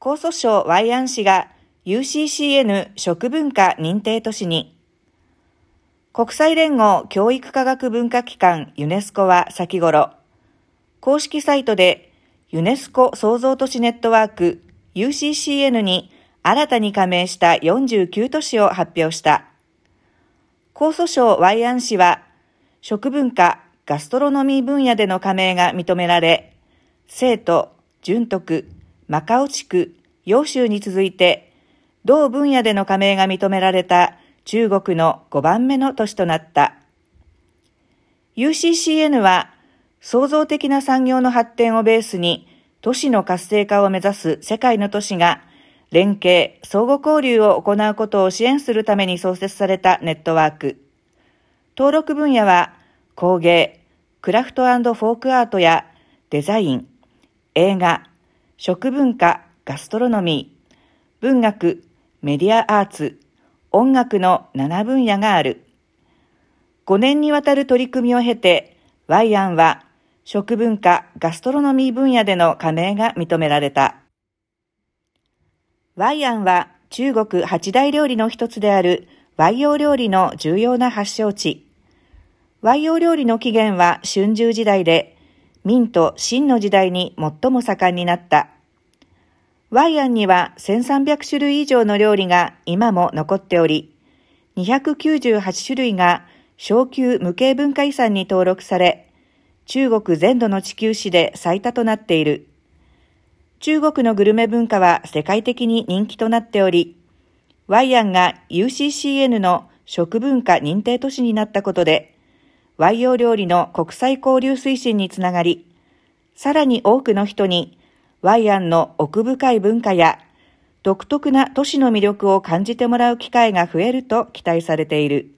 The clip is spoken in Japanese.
江蘇省ワイアン市が UCCN 食文化認定都市に、国際連合教育科学文化機関ユネスコは先頃、公式サイトでユネスコ創造都市ネットワーク UCCN に新たに加盟した49都市を発表した。江蘇省ワイアン市は、食文化、ガストロノミー分野での加盟が認められ、生徒、順徳、マカオ地区、洋州に続いて、同分野での加盟が認められた中国の5番目の都市となった。UCCN は、創造的な産業の発展をベースに、都市の活性化を目指す世界の都市が、連携、相互交流を行うことを支援するために創設されたネットワーク。登録分野は、工芸、クラフトフォークアートやデザイン、映画、食文化、ガストロノミー、文学、メディアアーツ、音楽の7分野がある。5年にわたる取り組みを経て、ワイアンは食文化、ガストロノミー分野での加盟が認められた。ワイアンは中国八大料理の一つであるワイヨ料理の重要な発祥地。ワイヨ料理の起源は春秋時代で、明と秦の時代に最も盛んになった。ワイアンには1300種類以上の料理が今も残っており、298種類が小級無形文化遺産に登録され、中国全土の地球史で最多となっている。中国のグルメ文化は世界的に人気となっており、ワイアンが UCCN の食文化認定都市になったことで、ワイヨ料理の国際交流推進につながり、さらに多くの人にワイアンの奥深い文化や独特な都市の魅力を感じてもらう機会が増えると期待されている。